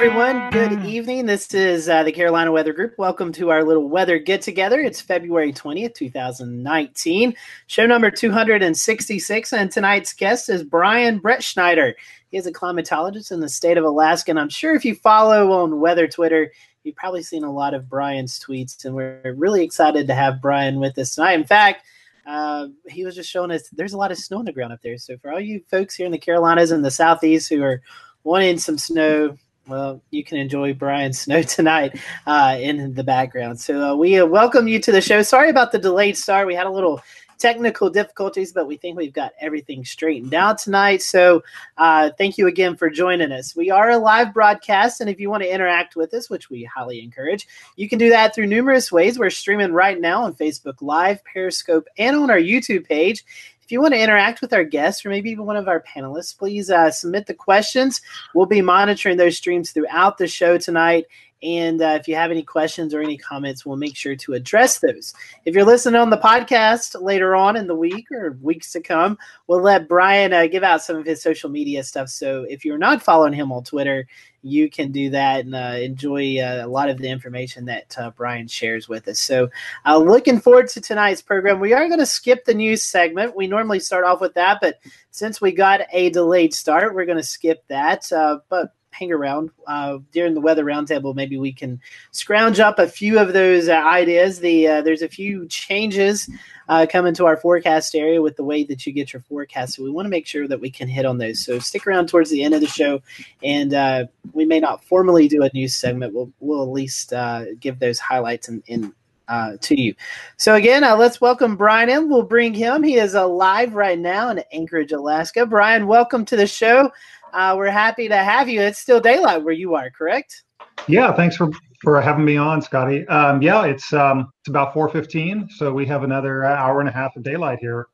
everyone. Good evening. This is uh, the Carolina Weather Group. Welcome to our little weather get together. It's February 20th, 2019, show number 266. And tonight's guest is Brian Brettschneider. He is a climatologist in the state of Alaska. And I'm sure if you follow on weather Twitter, you've probably seen a lot of Brian's tweets. And we're really excited to have Brian with us tonight. In fact, uh, he was just showing us there's a lot of snow on the ground up there. So for all you folks here in the Carolinas and the Southeast who are wanting some snow, well, you can enjoy Brian snow tonight uh, in the background. So uh, we uh, welcome you to the show. Sorry about the delayed start. We had a little technical difficulties, but we think we've got everything straightened out tonight. So uh, thank you again for joining us. We are a live broadcast, and if you want to interact with us, which we highly encourage, you can do that through numerous ways. We're streaming right now on Facebook Live, Periscope, and on our YouTube page. If you want to interact with our guests or maybe even one of our panelists, please uh, submit the questions. We'll be monitoring those streams throughout the show tonight. And uh, if you have any questions or any comments, we'll make sure to address those. If you're listening on the podcast later on in the week or weeks to come, we'll let Brian uh, give out some of his social media stuff. So if you're not following him on Twitter, you can do that and uh, enjoy uh, a lot of the information that uh, Brian shares with us. So, uh, looking forward to tonight's program. We are going to skip the news segment. We normally start off with that, but since we got a delayed start, we're going to skip that. But hang around uh, during the weather roundtable. Maybe we can scrounge up a few of those uh, ideas. The uh, there's a few changes uh, coming to our forecast area with the way that you get your forecast. So we want to make sure that we can hit on those. So stick around towards the end of the show, and uh, we may not formally do a news segment. We'll we'll at least give those highlights in uh, to you. So again, uh, let's welcome Brian in. We'll bring him. He is alive right now in Anchorage, Alaska. Brian, welcome to the show. Uh, we're happy to have you. It's still daylight where you are, correct? Yeah, thanks for for having me on, Scotty. Um, yeah, it's um, it's about four fifteen, so we have another hour and a half of daylight here.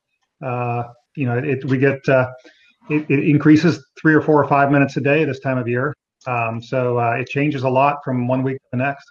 Uh, you know, it, we get uh, it, it, increases three or four or five minutes a day this time of year, um, so uh, it changes a lot from one week to the next.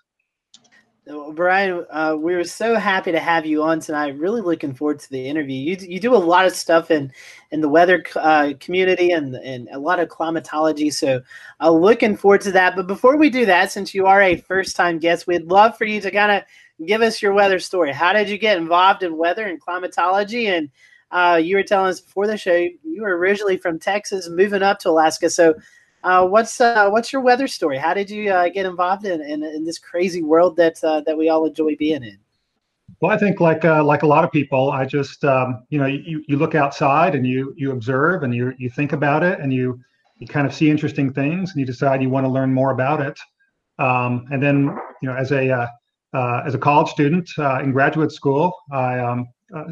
Brian, uh, we were so happy to have you on tonight. Really looking forward to the interview. You, you do a lot of stuff in in the weather uh, community and and a lot of climatology. So, uh, looking forward to that. But before we do that, since you are a first time guest, we'd love for you to kind of give us your weather story. How did you get involved in weather and climatology? And uh, you were telling us before the show you were originally from Texas, moving up to Alaska. So uh, what's uh, what's your weather story? How did you uh, get involved in, in, in this crazy world that uh, that we all enjoy being in? Well, I think like uh, like a lot of people, I just um, you know you, you look outside and you you observe and you you think about it and you you kind of see interesting things and you decide you want to learn more about it. Um, and then you know as a uh, as a college student in graduate school, I um,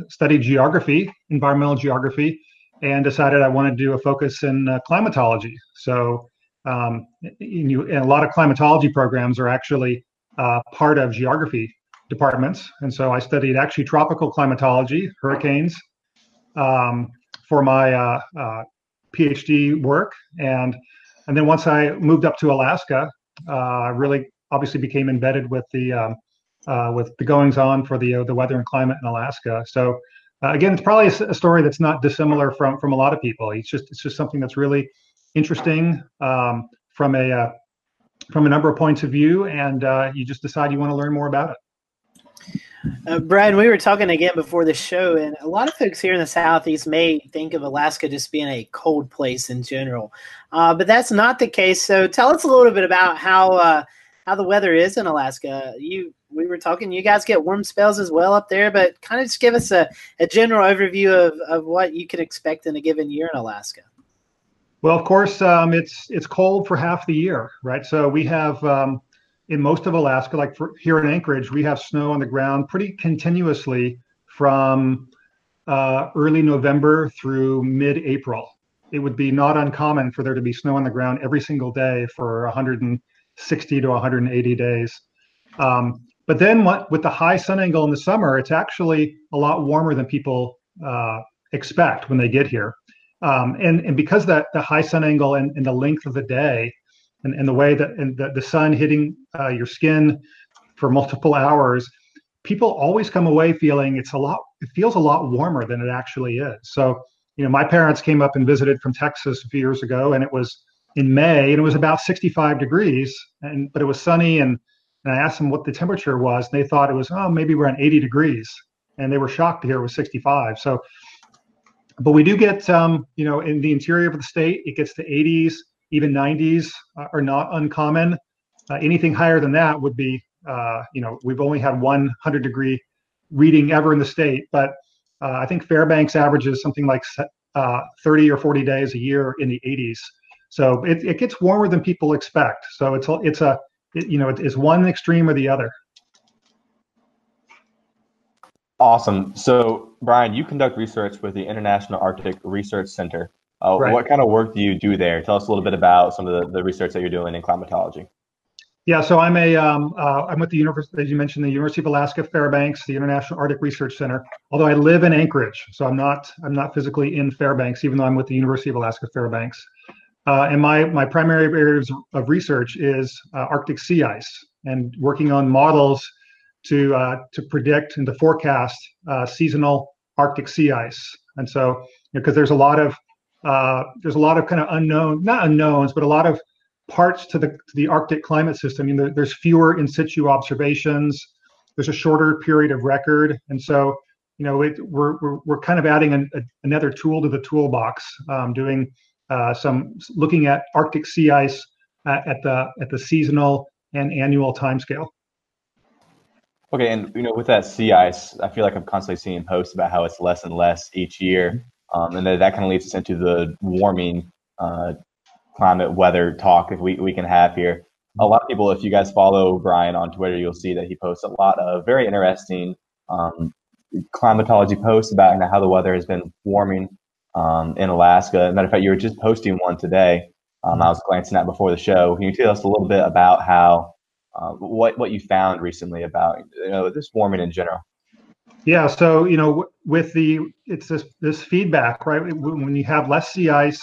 studied geography, environmental geography, and decided I wanted to do a focus in uh, climatology. So, um, you, and a lot of climatology programs are actually uh, part of geography departments. And so I studied actually tropical climatology, hurricanes, um, for my uh, uh PhD work. And and then once I moved up to Alaska, uh, I really obviously became embedded with the um, uh, with the goings on for the the weather and climate in Alaska. So uh, again, it's probably a, a, story that's not dissimilar from from a lot of people. It's just it's just something that's really interesting um, from a uh, from a number of points of view, and uh, you just decide you want to learn more about it. Uh, Brian, we were talking again before the show, and a lot of folks here in the Southeast may think of Alaska just being a cold place in general, uh, but that's not the case. So, tell us a little bit about how uh, how the weather is in Alaska. You we were talking, you guys get warm spells as well up there, but kind of just give us a, a general overview of, of what you can expect in a given year in Alaska. Well, of course, um, it's it's cold for half the year, right? So we have um, in most of Alaska, like for, here in Anchorage, we have snow on the ground pretty continuously from uh, early November through mid-April. It would be not uncommon for there to be snow on the ground every single day for 160 to 180 days. Um, but then what, with the high sun angle in the summer, it's actually a lot warmer than people uh, expect when they get here. Um, and, and because that the high sun angle and, and the length of the day and, and the way that and the, the sun hitting uh, your skin for multiple hours, people always come away feeling it's a lot, it feels a lot warmer than it actually is. So, you know, my parents came up and visited from Texas a few years ago and it was in May, and it was about 65 degrees, and but it was sunny, and, and I asked them what the temperature was, and they thought it was oh maybe we're 80 degrees, and they were shocked to hear it was 65. So, but we do get um, you know in the interior of the state, it gets to 80s, even 90s uh, are not uncommon. Uh, anything higher than that would be uh, you know we've only had 100 degree reading ever in the state, but uh, I think Fairbanks averages something like uh, 30 or 40 days a year in the 80s. So it, it gets warmer than people expect. So it's it's a it, you know it's one extreme or the other. Awesome. So Brian, you conduct research with the International Arctic Research Center. Uh, right. What kind of work do you do there? Tell us a little bit about some of the, the research that you're doing in climatology. Yeah, so I'm a um, uh, I'm with the university, as you mentioned, the University of Alaska Fairbanks, the International Arctic Research Center. Although I live in Anchorage, so I'm not I'm not physically in Fairbanks, even though I'm with the University of Alaska Fairbanks. Uh, and my my primary areas of research is uh, Arctic sea ice and working on models to uh, to predict and to forecast uh, seasonal Arctic sea ice. And so, because you know, there's a lot of uh, there's a lot of kind of unknown, not unknowns, but a lot of parts to the to the Arctic climate system. You know, there's fewer in situ observations. There's a shorter period of record, and so you know it, we're, we're we're kind of adding an, a, another tool to the toolbox, um, doing some looking at Arctic sea ice at, at the at the seasonal and annual timescale. Okay, and you know, with that sea ice, I feel like I'm constantly seeing posts about how it's less and less each year, um, and that, that kind of leads us into the warming uh, climate weather talk if we, we can have here. A lot of people, if you guys follow Brian on Twitter, you'll see that he posts a lot of very interesting um, climatology posts about you know, how the weather has been warming um, in Alaska. Matter of fact, you were just posting one today. Um, I was glancing at before the show. Can you tell us a little bit about how uh, what what you found recently about you know this warming in general? Yeah, so you know with the it's this this feedback right when you have less sea ice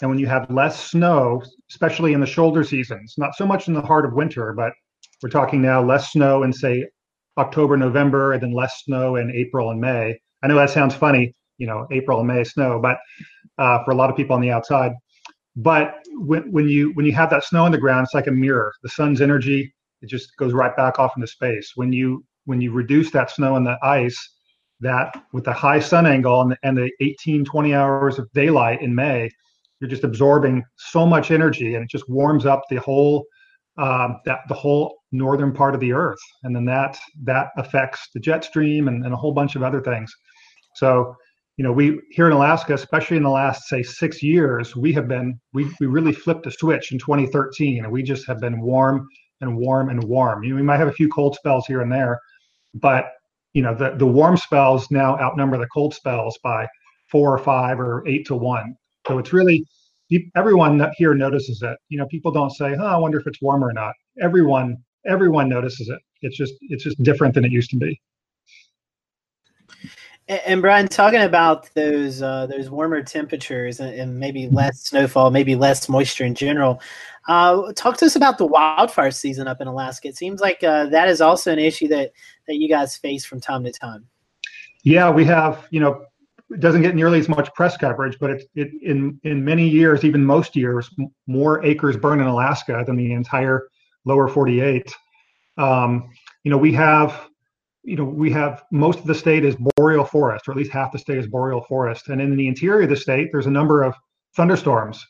and when you have less snow, especially in the shoulder seasons, not so much in the heart of winter, but we're talking now less snow in say October, November, and then less snow in April and May. I know that sounds funny, you know, April and May snow, but uh, for a lot of people on the outside. But when, when you when you have that snow on the ground, it's like a mirror. The sun's energy it just goes right back off into space. When you when you reduce that snow and the ice, that with the high sun angle and the, and the 18 20 hours of daylight in May, you're just absorbing so much energy and it just warms up the whole um, that the whole northern part of the earth and then that that affects the jet stream and, and a whole bunch of other things so you know we here in alaska especially in the last say six years we have been we, we really flipped a switch in 2013 and we just have been warm and warm and warm you know we might have a few cold spells here and there but you know the, the warm spells now outnumber the cold spells by four or five or eight to one so it's really everyone here notices it. You know, people don't say, "Oh, I wonder if it's warmer or not." Everyone everyone notices it. It's just it's just different than it used to be. And Brian, talking about those uh, those warmer temperatures and, and, maybe less snowfall, maybe less moisture in general, uh, talk to us about the wildfire season up in Alaska. It seems like uh, that is also an issue that that you guys face from time to time. Yeah, we have. You know, it doesn't get nearly as much press coverage, but it, it in in many years, even most years, more acres burn in Alaska than the entire lower 48. Um, you know, we have, you know, we have most of the state is boreal forest, or at least half the state is boreal forest, and in the interior of the state, there's a number of thunderstorms,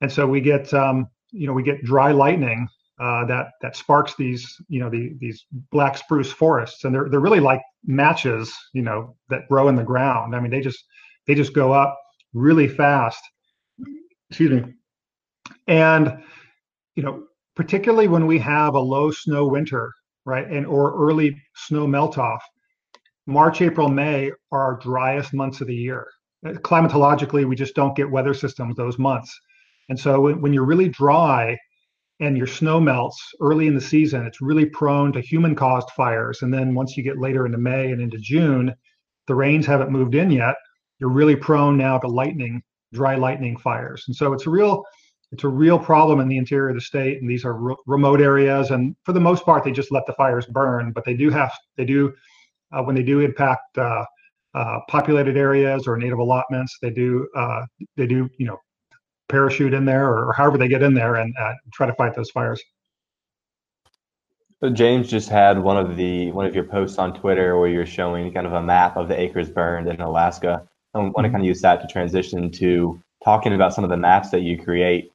and so we get, um, you know, we get dry lightning uh, that that sparks these you know the, these black spruce forests. And they're they're really like matches you know that grow in the ground. I mean they just they just go up really fast. Excuse me. And you know particularly when we have a low snow winter right and or early snow melt off march april may are our driest months of the year uh, climatologically we just don't get weather systems those months and so when, when you're really dry and your snow melts early in the season, it's really prone to human caused fires. And then once you get later into May and into June, the rains haven't moved in yet. You're really prone now to lightning, dry lightning fires. And so it's a real it's a real problem in the interior of the state and these are re- remote areas and for the most part they just let the fires burn but they do have they do uh, when they do impact uh, uh, populated areas or native allotments they do uh, they do you know parachute in there or, or however they get in there and uh, try to fight those fires. So James just had one of the one of your posts on Twitter where you're showing kind of a map of the acres burned in Alaska. I want to mm-hmm. kind of use that to transition to talking about some of the maps that you create.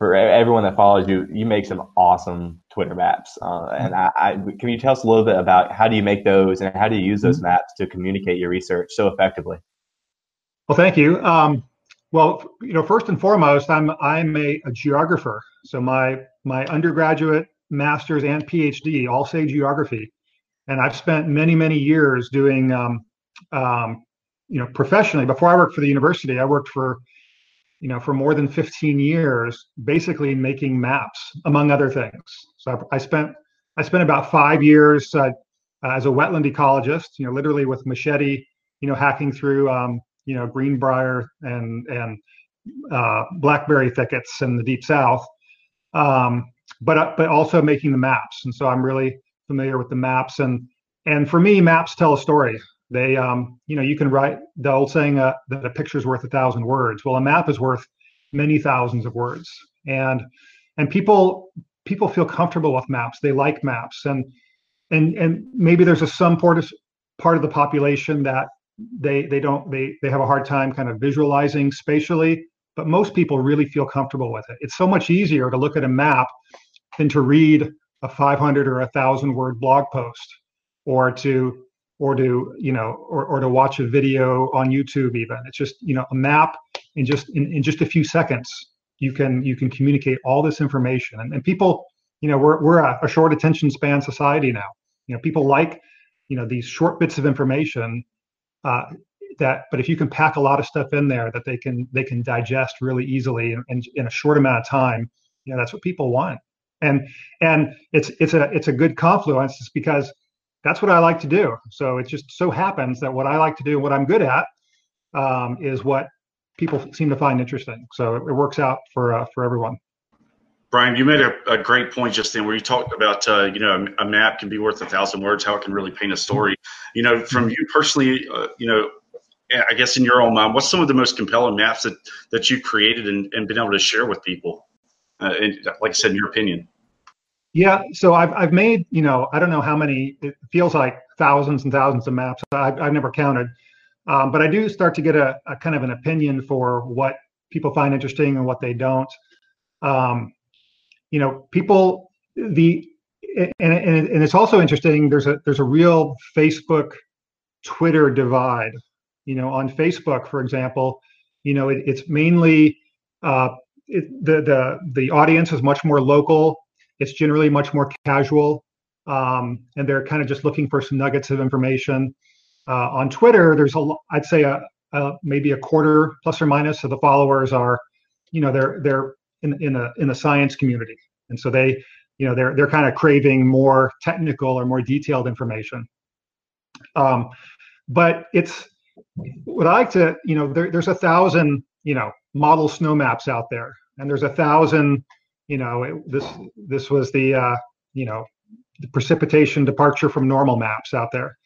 For everyone that follows you, you make some awesome Twitter maps. Uh, and I, I, can you tell us a little bit about how do you make those and how do you use those mm-hmm. maps to communicate your research so effectively? Well, thank you. Um, well, you know, first and foremost, I'm I'm a, a geographer. So my my undergraduate master's and PhD all say geography, and I've spent many many years doing, um, um, you know, professionally. Before I worked for the university, I worked for, you know, for more than 15 years, basically making maps, among other things. So I, I spent I spent about five years uh, as a wetland ecologist, you know, literally with machete, you know, hacking through, um, you know, greenbrier and and uh, blackberry thickets in the deep south. Um, but uh, but also making the maps. And so I'm really familiar with the maps. And and for me, maps tell a story. They um, you know you can write the old saying uh, that a picture's worth a thousand words. Well, a map is worth many thousands of words. And and people people feel comfortable with maps. They like maps. And and and maybe there's a some part of part of the population that they they don't they they have a hard time kind of visualizing spatially but most people really feel comfortable with it. It's so much easier to look at a map than to read a 500 or a thousand word blog post or to or to you know or, or to watch a video on youtube even. It's just you know a map in just in, in just a few seconds you can you can communicate all this information. And, and people you know we're, we're a, a short attention span society now. You know people like you know these short bits of information uh, that but if you can pack a lot of stuff in there that they can they can digest really easily in, in, in a short amount of time you know that's what people want. And and it's it's a it's a good confluence it's because that's what i like to do. So it just so happens that what i like to do what i'm good at um, is what people seem to find interesting. So it, it works out for uh, for everyone. Brian you made a, a, great point just then where you talked about uh, you know a, map can be worth a thousand words how it can really paint a story. You know from you personally uh, you know i guess in your own mind what's some of the most compelling maps that that you created and, and been able to share with people? Uh, and like I said, in your opinion? Yeah, so I've I've made you know I don't know how many. It feels like thousands and thousands of maps. I've, I've never counted, um, but I do start to get a, a, kind of an opinion for what people find interesting and what they don't. Um, you know, people the and, and and it's also interesting. There's a there's a real Facebook, Twitter divide. You know, on Facebook, for example, you know it, it's mainly uh, it, the the the audience is much more local. It's generally much more casual, um, and they're kind of just looking for some nuggets of information. Uh, on Twitter, there's a I'd say a, a, maybe a quarter plus or minus of the followers are, you know, they're they're in in a in the science community, and so they, you know, they're they're kind of craving more technical or more detailed information. Um, but it's what I like to, you know, there, there's a thousand, you know, model snow maps out there and there's a thousand you know it, this this was the uh, you know the precipitation departure from normal maps out there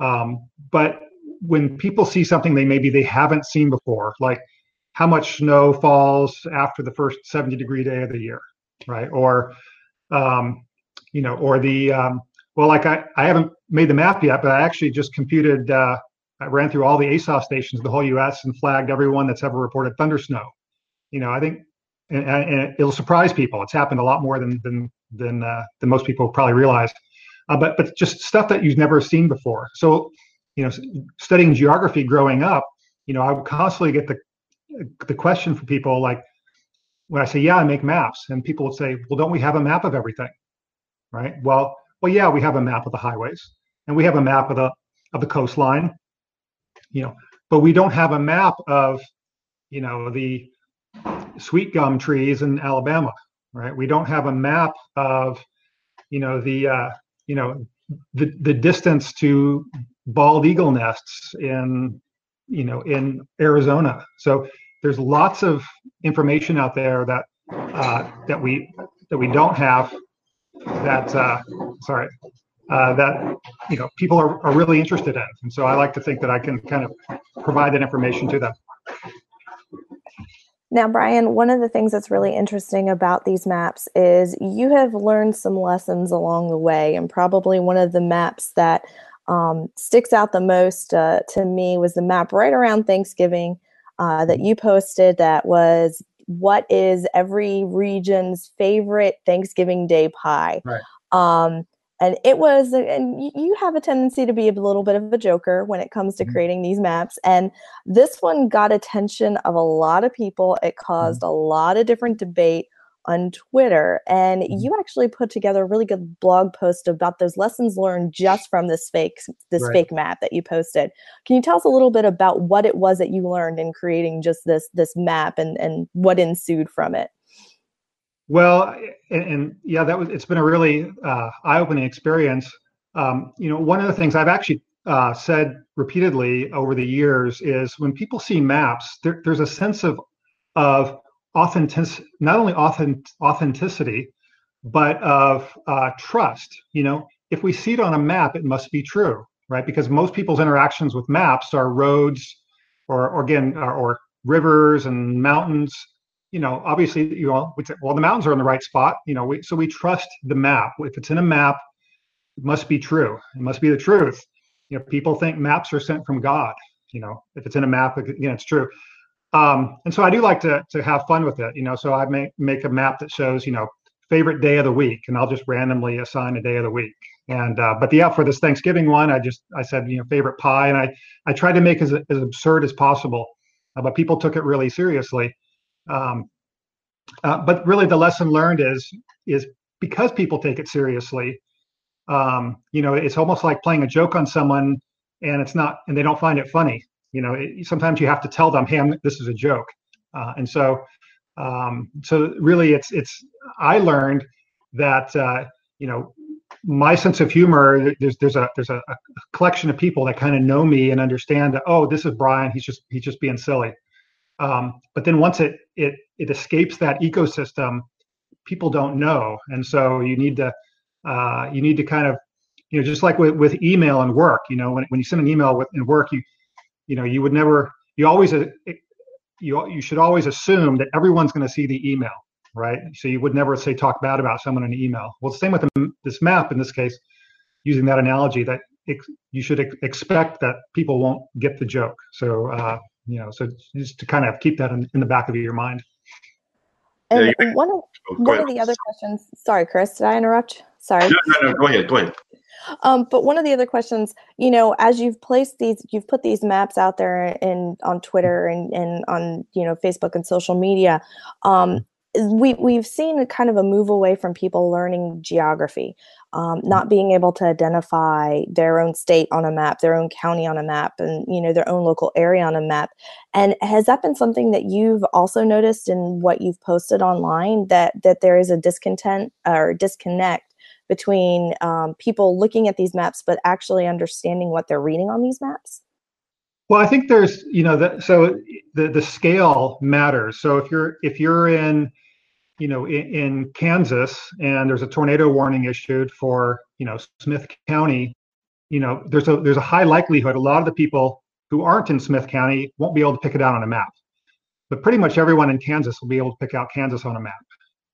um, but when people see something they maybe they haven't seen before like how much snow falls after the first 70 degree day of the year right or um, you know or the um, well like I, I haven't made the map yet but i actually just computed uh, I ran through all the ASOS stations, the whole U.S., and flagged everyone that's ever reported thunder snow. You know, I think, and, and it'll surprise people. It's happened a lot more than than than uh, than most people probably realize. Uh, but but just stuff that you've never seen before. So, you know, studying geography growing up, you know, I would constantly get the the question from people like, when I say, yeah, I make maps, and people would say, well, don't we have a map of everything, right? Well, well, yeah, we have a map of the highways, and we have a map of the of the coastline, you know but we don't have a map of you know the sweet gum trees in alabama right? We don't have a map of you know the uh, you know the the distance to bald eagle nests in you know in arizona. So there's lots of information out there that uh, that we that we don't have that uh, sorry uh, that you know people are, are really interested in. And so i like to think that i can kind of provide that information to them Now, Brian, one of the things that's really interesting about these maps is you have learned some lessons along the way, and probably one of the maps that um, sticks out the most uh, to me was the map right around Thanksgiving uh, that you posted that was what is every region's favorite Thanksgiving Day pie. Right. Um, and it was and you have a tendency to be a little bit of a joker when it comes to mm-hmm. creating these maps and this one got attention of a lot of people it caused mm-hmm. a lot of different debate on twitter and mm-hmm. you actually put together a really good blog post about those lessons learned just from this fake this right. fake map that you posted can you tell us a little bit about what it was that you learned in creating just this this map and and what ensued from it well, and, and, yeah, that was. It's been a really uh, eye-opening experience. Um, you know, one of the things I've actually uh, said repeatedly over the years is when people see maps, there, there's a sense of of authentic, not only authentic, authenticity, but of uh, trust. You know, if we see it on a map, it must be true, right? Because most people's interactions with maps are roads, or, or again, or, or rivers and mountains you know, obviously, you know, well, the mountains are in the right spot. You know, we, so we trust the map. If it's in a map, it must be true. It must be the truth. You know, people think maps are sent from God. You know, if it's in a map, know, it's true. Um, and so I do like to to have fun with it. You know, so I make make a map that shows, you know, favorite day of the week, and I'll just randomly assign a day of the week. And uh, but yeah, for this Thanksgiving one, I just I said you know favorite pie, and I I tried to make as as absurd as possible, uh, but people took it really seriously. Um, uh, but really, the lesson learned is is because people take it seriously. Um, you know, it's almost like playing a joke on someone, and it's not, and they don't find it funny. You know, it, sometimes you have to tell them, "Hey, I'm, this is a joke," uh, and so, um, so really, it's it's. I learned that uh, you know my sense of humor there's there's a there's a, a collection of people that kind of know me and understand that oh this is brian he's just he's just being silly um, but then once it it it escapes that ecosystem, people don't know, and so you need to uh, you need to kind of you know just like with, with email and work, you know when when you send an email with in work, you you know you would never you always uh, you you should always assume that everyone's going to see the email, right? So you would never say talk bad about someone in an email. Well, the same with this map in this case, using that analogy that it, you should ex- expect that people won't get the joke. So uh, you know, so just to kind of keep that in, in the back of your mind. And yeah, one of oh, one of the other questions. Sorry, Chris, did I interrupt? Sorry. No, no, no. Go ahead. Go ahead. Um, but one of the other questions, you know, as you've placed these, you've put these maps out there in on Twitter and, and on you know Facebook and social media. Um, we we've seen a kind of a move away from people learning geography, um, not being able to identify their own state on a map, their own county on a map, and you know their own local area on a map. And has that been something that you've also noticed in what you've posted online that that there is a discontent or disconnect between um, people looking at these maps but actually understanding what they're reading on these maps? Well, I think there's you know the, so the the scale matters. So if you're if you're in you know, in, in, Kansas and there's a tornado warning issued for, you know, Smith County, you know, there's a there's a high likelihood a lot of the people who aren't in Smith County won't be able to pick it out on a map. But pretty much everyone in Kansas will be able to pick out Kansas on a map,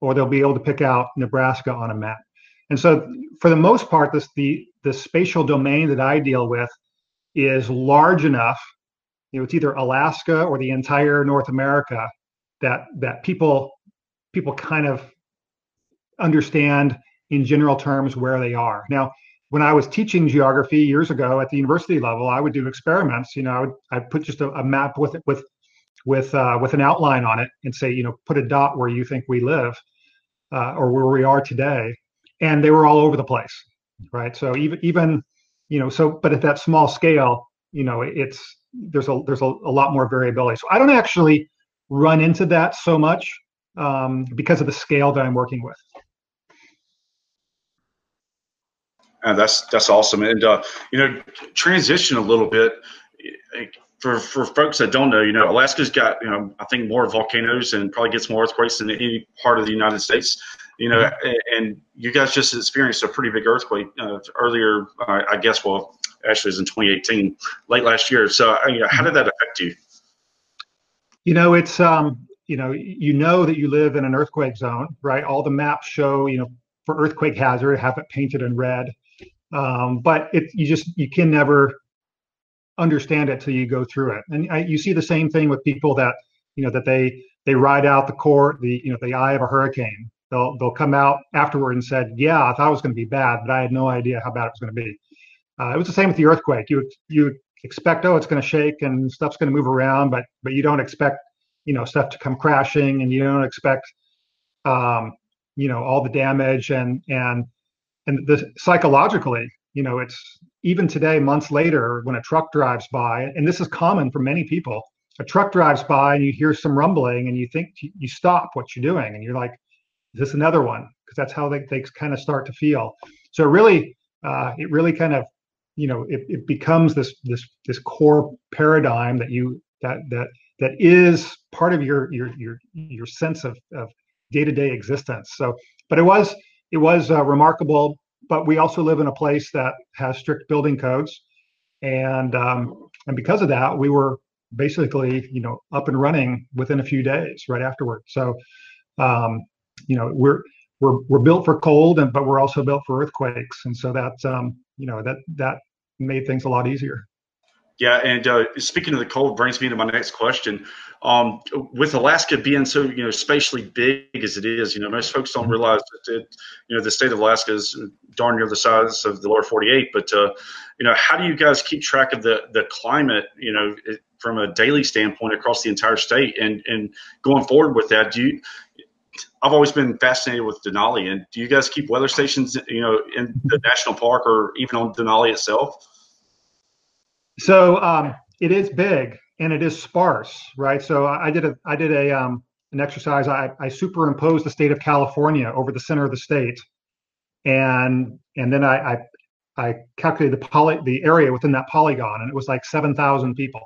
or they'll be able to pick out Nebraska on a map. And so, for the most part, this the the spatial domain that I deal with is large enough. You know, it's either Alaska or the entire North America that that people people kind of understand in general terms where they are. Now, when I was teaching geography years ago at the university level, I would do experiments. You know, I would I'd put just a, a map with it with with uh, with an outline on it and say, you know, put a dot where you think we live uh, or where we are today, and they were all over the place, right? So even even you know, so but at that small scale, you know, it's there's a there's a, a lot more variability. So I don't actually run into that so much um, because of the scale that I'm working with. Uh, that's that's awesome, and uh, you know, transition a little bit for for folks that don't know. You know, Alaska's got you know I think more volcanoes and probably gets more earthquakes than any part of the United States. You know, mm-hmm. and you guys just experienced a pretty big earthquake uh, earlier. Uh, I guess well, actually, it was in 2018, late last year. So, uh, you know, how did that affect you? You know, it's um, you know you know that you live in an earthquake zone, right? All the maps show you know for earthquake hazard have it painted in red, um, but it you just you can never understand it till you go through it. And I, you see the same thing with people that you know that they they ride out the core the you know the eye of a hurricane. They'll they'll come out afterward and said, yeah, I thought it was going to be bad, but I had no idea how bad it was going to be. Uh, it was the same with the earthquake. You you expect oh it's going to shake and stuff's going to move around, but but you don't expect you know stuff to come crashing, and you don't expect um, you know all the damage and and and the psychologically you know it's even today months later when a truck drives by and this is common for many people a truck drives by and you hear some rumbling and you think you stop what you're doing and you're like is this another one? Because that's how they, they kind of start to feel. So really uh, it really kind of you know it, it becomes this this this core paradigm that you that that that is part of your your your your sense of, of day-to-day existence. So but it was it was uh, remarkable but we also live in a place that has strict building codes. And um, and because of that we were basically you know up and running within a few days right afterward. So um, you know we're we're we're built for cold and but we're also built for earthquakes. And so that um, you know that that made things a lot easier yeah, and uh, speaking of the cold brings me to my next question. Um, with Alaska being so you know spatially big as it is, you know most folks don't mm-hmm. realize that it, you know the state of Alaska is darn near the size of the lower 48. But uh, you know how do you guys keep track of the the climate? You know it, from a daily standpoint across the entire state, and and going forward with that, do you? I've always been fascinated with Denali, and do you guys keep weather stations, you know, in the national park or even on Denali itself? So um, it is big and it is sparse, right? So I did a I did a um, an exercise. I, I superimposed the state of California over the center of the state, and and then I I, I calculated the poly the area within that polygon, and it was like seven thousand people,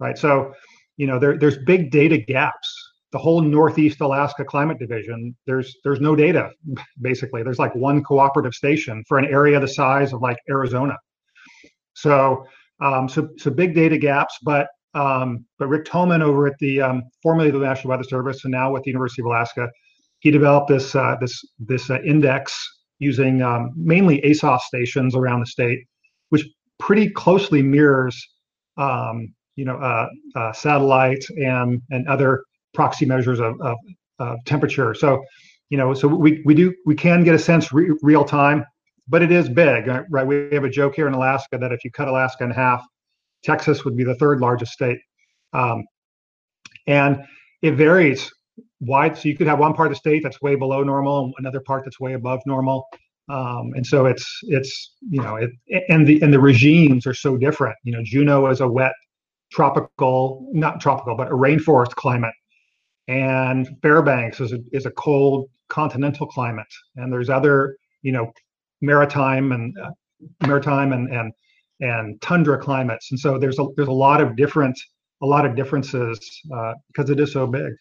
right? So you know there there's big data gaps. The whole Northeast Alaska Climate Division, there's there's no data basically. There's like one cooperative station for an area the size of like Arizona. So um, so, so big data gaps, but um, but Rick Thoman over at the um, formerly the National Weather Service and now with the University of Alaska, he developed this uh, this this uh, index using um, mainly ASOS stations around the state, which pretty closely mirrors um, you know uh, uh, satellite and and other proxy measures of, of, of, temperature. So you know so we we do we can get a sense re- real time but it is big, uh, right? We have a joke here in Alaska that if you cut Alaska in half, Texas would be the third largest state. Um, and it varies wide. So you could have one part of the state that's way below normal, and another part that's way above normal. Um, and so it's it's you know it and the and the regimes are so different. You know, Juneau is a wet tropical, not tropical, but a rainforest climate, and Fairbanks is a, is a cold continental climate. And there's other you know maritime and uh, maritime and and and tundra climates, and so there's a there's a lot of different a lot of differences uh, because it is so big.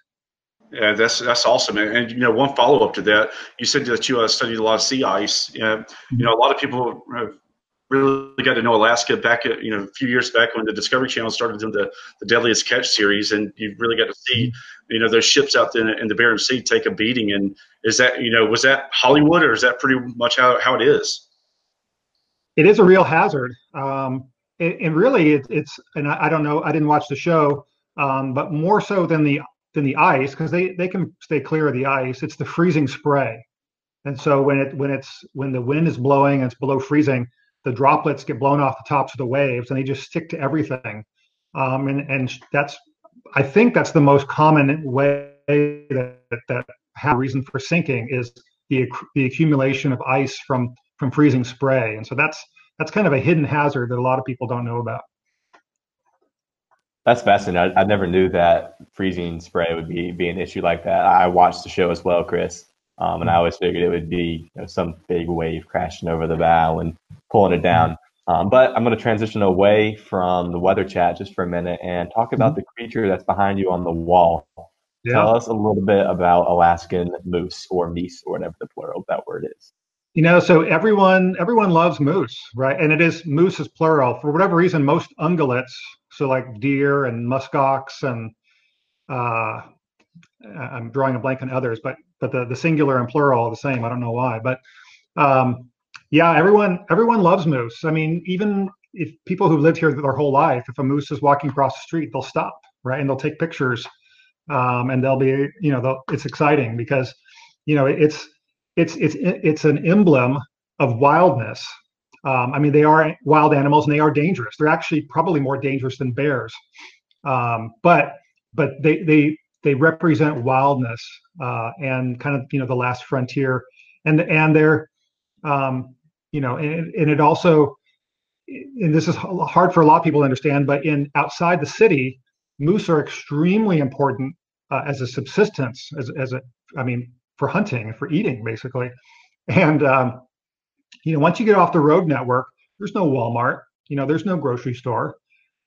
Yeah, that's that's awesome. And, and you know, one follow up to that, you said that you uh, studied a lot of sea ice. Uh, you know, a lot of people really got to know Alaska back, you know, a few years back when the Discovery Channel started doing the, the Deadliest Catch series, and you really got to see, you know, those ships out there in the Bering Sea take a beating. And is that, you know, was that Hollywood, or is that pretty much how how it is? It is a real hazard, um, and, and, really, it, it's, and I, I, don't know, I didn't watch the show, um, but more so than the than the ice, because they they can stay clear of the ice. It's the freezing spray, and so when it when it's when the wind is blowing and it's below freezing the droplets get blown off the tops of the waves and they just stick to everything. Um, and, and that's, I think that's the most common way that, that have reason for sinking is the, the accumulation of ice from, from freezing spray. And so that's, that's kind of a hidden hazard that a lot of people don't know about. That's fascinating. I, I, never knew that freezing spray would be be an issue like that. I watched the show as well, Chris. Um, and I always figured it would be you know, some big wave crashing over the bow and pulling it down. Um, but I'm going to transition away from the weather chat just for a minute and talk about mm-hmm. the creature that's behind you on the wall. Yeah. Tell us a little bit about Alaskan moose or meese or whatever the plural of that word is. You know, so everyone everyone loves moose, right? And it is moose is plural. For whatever reason, most ungulates, so like deer and muskox and uh, I'm drawing a blank on others, but but the the singular and plural are the same. I don't know why, but um, yeah, everyone everyone loves moose. I mean, even if people who've lived here their whole life, if a moose is walking across the street, they'll stop, right, and they'll take pictures, um, and they'll be, you know, it's exciting because, you know, it's it's it's it's an emblem of wildness. Um, I mean, they are wild animals and they are dangerous. They're actually probably more dangerous than bears, um, but but they they they represent wildness uh, and kind of you know the last frontier, and and they're um, you know and, and it also and this is hard for a lot of people to understand, but in outside the city, moose are extremely important uh, as a subsistence, as as a I mean for hunting, for eating, basically. And um, you know, once you get off the road network, there's no Walmart. You know, there's no grocery store.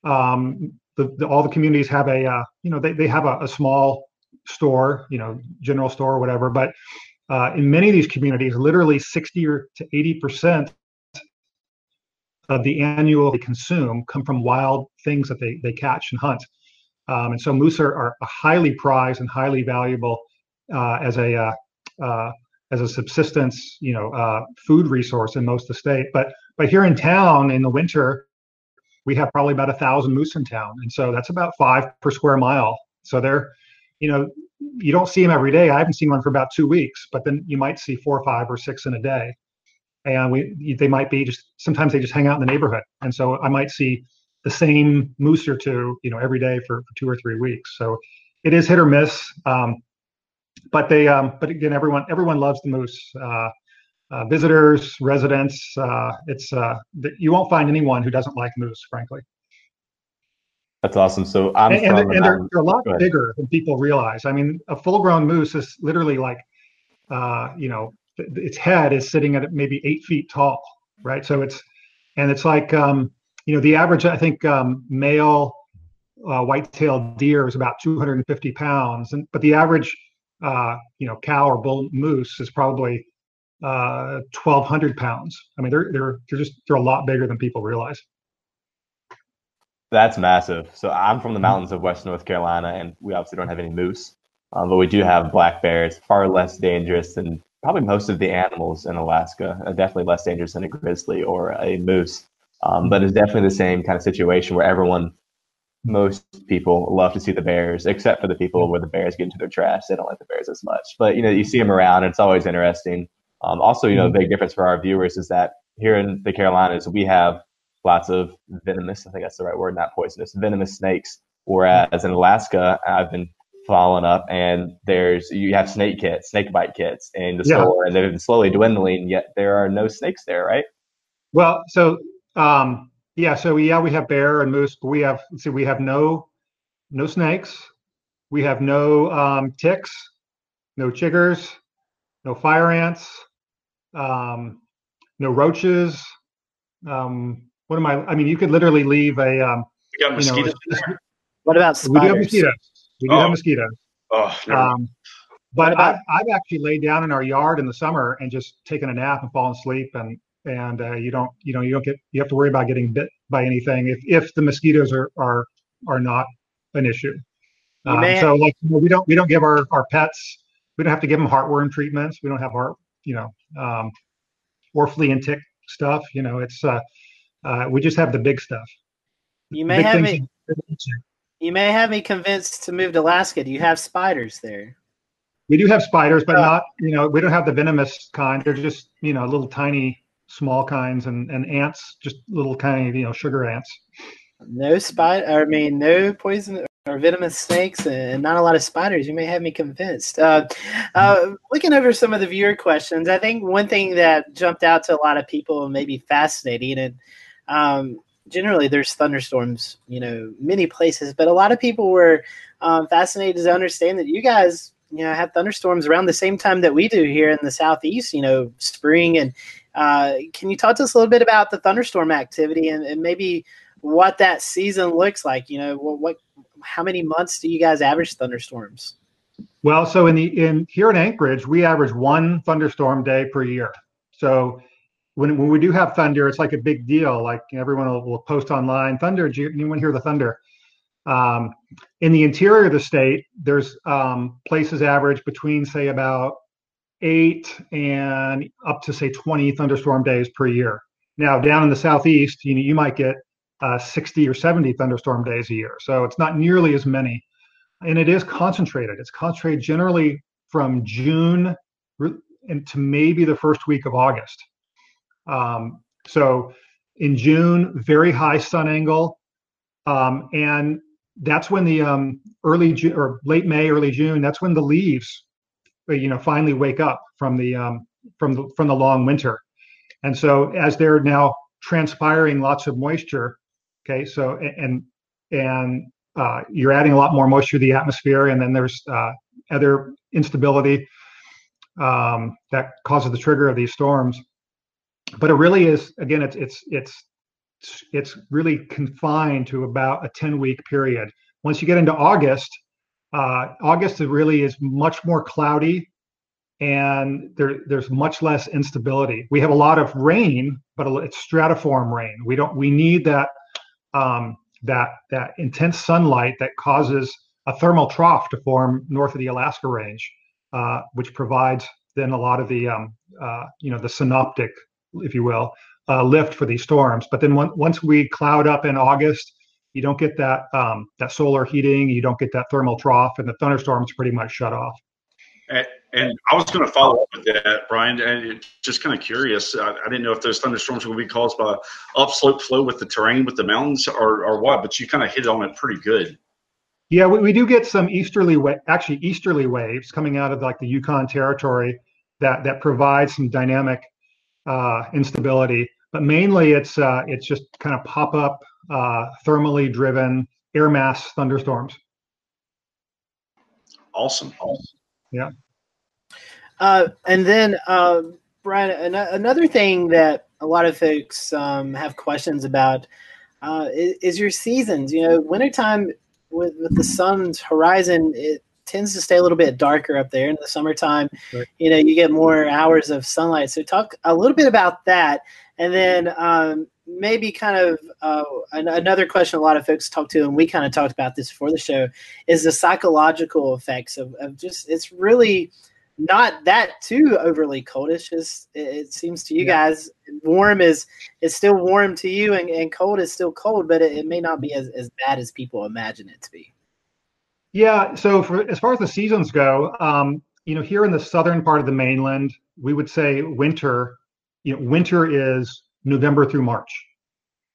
Um, the, the, all the communities have a uh, you know they, they have a, a, small store, you know, general store or whatever. But uh, in many of these communities, literally 60 or to 80 percent of the annual they consume come from wild things that they, they catch and hunt. Um, and so moose are, are highly prized and highly valuable uh, as a uh, uh, as a subsistence, you know, uh, food resource in most of the state. But but here in town in the winter, we have probably about a thousand moose in town, and so that's about five per square mile. So they're, you know, you don't see them every day. I haven't seen one for about two weeks, but then you might see four or five or six in a day. And we they might be just sometimes they just hang out in the neighborhood. And so i might see the same moose or two you know every day for, for two or three weeks. So it is hit or miss. Um, but they um, but again everyone everyone loves the moose. Uh, uh, visitors residents uh, it's uh, you won't find anyone who doesn't like moose frankly. That's awesome. So i'm and, and, and they're, they're, a lot bigger than people realize. I mean a full grown moose is literally like uh, you know its head is sitting at maybe eight feet tall, right? So it's and it's like um, you know the average I think um, male uh, white-tailed deer is about 250 pounds, and but the average uh, you know cow or bull moose is probably uh, 1,200 pounds. I mean they're they're they're just they're a lot bigger than people realize. That's massive. So I'm from the mountains of West North Carolina, and we obviously don't have any moose, um, but we do have black bears, far less dangerous than probably most of the animals in Alaska are definitely less dangerous than a grizzly or a moose. Um, but it's definitely the same kind of situation where everyone, most people love to see the bears, except for the people where the bears get into their trash. They don't like the bears as much. But you know, you see them around, and it's always interesting. Um, also, you know, the big difference for our viewers is that here in the Carolinas, we have lots of venomous, I think that's the right word, not poisonous, venomous snakes. Whereas in Alaska, I've been following up, and there's you have snake kits, snake bite kits in the yeah. store, and they've been slowly dwindling. Yet there are no snakes there, right? Well, so um, yeah, so yeah, we have bear and moose, but we have see, we have no no snakes, we have no um, ticks, no chiggers, no fire ants, um, no roaches. Um, what am I? I mean, you could literally leave a. Um, you got mosquitoes. You know, what about spiders? We do have mosquitoes. We do oh. have mosquitoes. Oh, um, but I, have actually laid down in our yard in the summer and just taken a nap and fallen asleep, and and uh, you don't you know you don't get you have to worry about getting bit by anything if if the mosquitoes are are are not an issue. Um, so like you know, we don't we don't give our our pets we don't have to give them heartworm treatments. We don't have heart you know um, or flea and tick stuff. You know it's uh, uh, we just have the big stuff. You may have me. You may have me convinced to move to Alaska. Do you have spiders there? We do have spiders, but uh, not, you know, we don't have the venomous kind. They're just, you know, little tiny, small kinds, and, and ants, just little kind of, you know, sugar ants. No spider, I mean, no poison or venomous snakes, and not a lot of spiders. You may have me convinced. Uh, uh, looking over some of the viewer questions, I think one thing that jumped out to a lot of people and maybe fascinating, and um, generally there's thunderstorms, you know, many places, but a lot of people were um, fascinated to understand that you guys, you know, have thunderstorms around the same time that we do here in the southeast. You know, spring and uh, can you talk to us a little bit about the thunderstorm activity and, and maybe what that season looks like? You know, what, what, how many months do you guys average thunderstorms? Well, so in the in here in Anchorage, we average one thunderstorm day per year. So when, when we do have thunder, it's like a big deal. Like everyone will, will post online, thunder. Do you, anyone hear the thunder? Um, in the interior of the state, there's um, places average between say about eight and up to say 20 thunderstorm days per year. Now, down in the southeast, you know, you might get uh, 60 or 70 thunderstorm days a year. So it's not nearly as many. And it is concentrated. It's concentrated generally from June into maybe the first week of August. Um, so in June, very high sun angle. Um, and that's when the um, early June or late May, early June, that's when the leaves, uh, you know, finally wake up from the um, from the from the long winter. And so as they're now transpiring lots of moisture, okay, so and and uh, you're adding a lot more moisture to the atmosphere, and then there's uh, other instability um, that causes the trigger of these storms. But it really is again, it's it's it's it's really confined to about a 10 week period. Once you get into August, uh, August really is much more cloudy and there, there's much less instability. We have a lot of rain, but it's stratiform rain. We don't. We need that um, that that intense sunlight that causes a thermal trough to form north of the Alaska Range, uh, which provides then a lot of the um, uh, you know the synoptic, if you will, uh, lift for these storms. But then one, once we cloud up in August, you don't get that um, that solar heating, you don't get that thermal trough, and the thunderstorms pretty much shut off. And, I was going to follow up with that, Brian, and just kind of curious. I, I, didn't know if those thunderstorms would be caused by upslope flow with the terrain with the mountains or, or what, but you kind of hit on it pretty good. Yeah, we, we do get some easterly, wa- actually easterly waves coming out of like the Yukon territory that that provide some dynamic uh, instability. But mainly, it's uh, it's just kind of pop up, uh, thermally driven air mass thunderstorms. Awesome. awesome. Yeah. Uh, and then, uh, Brian, an- another thing that a lot of folks um, have questions about uh, is, is, your seasons. You know, wintertime with, with the sun's horizon, it tends to stay a little bit darker up there. In the summertime, right. you know, you get more hours of sunlight. So, talk a little bit about that. And then um, maybe kind of uh, another question a lot of folks talk to, and we kind of talked about this before the show, is the psychological effects of, of just it's really not that too overly cold. It's just it, it seems to you yeah. guys warm is is still warm to you, and, and cold is still cold, but it, it may not be as, as bad as people imagine it to be. Yeah. So for as far as the seasons go, um, you know, here in the southern part of the mainland, we would say winter. You know, winter is November through March.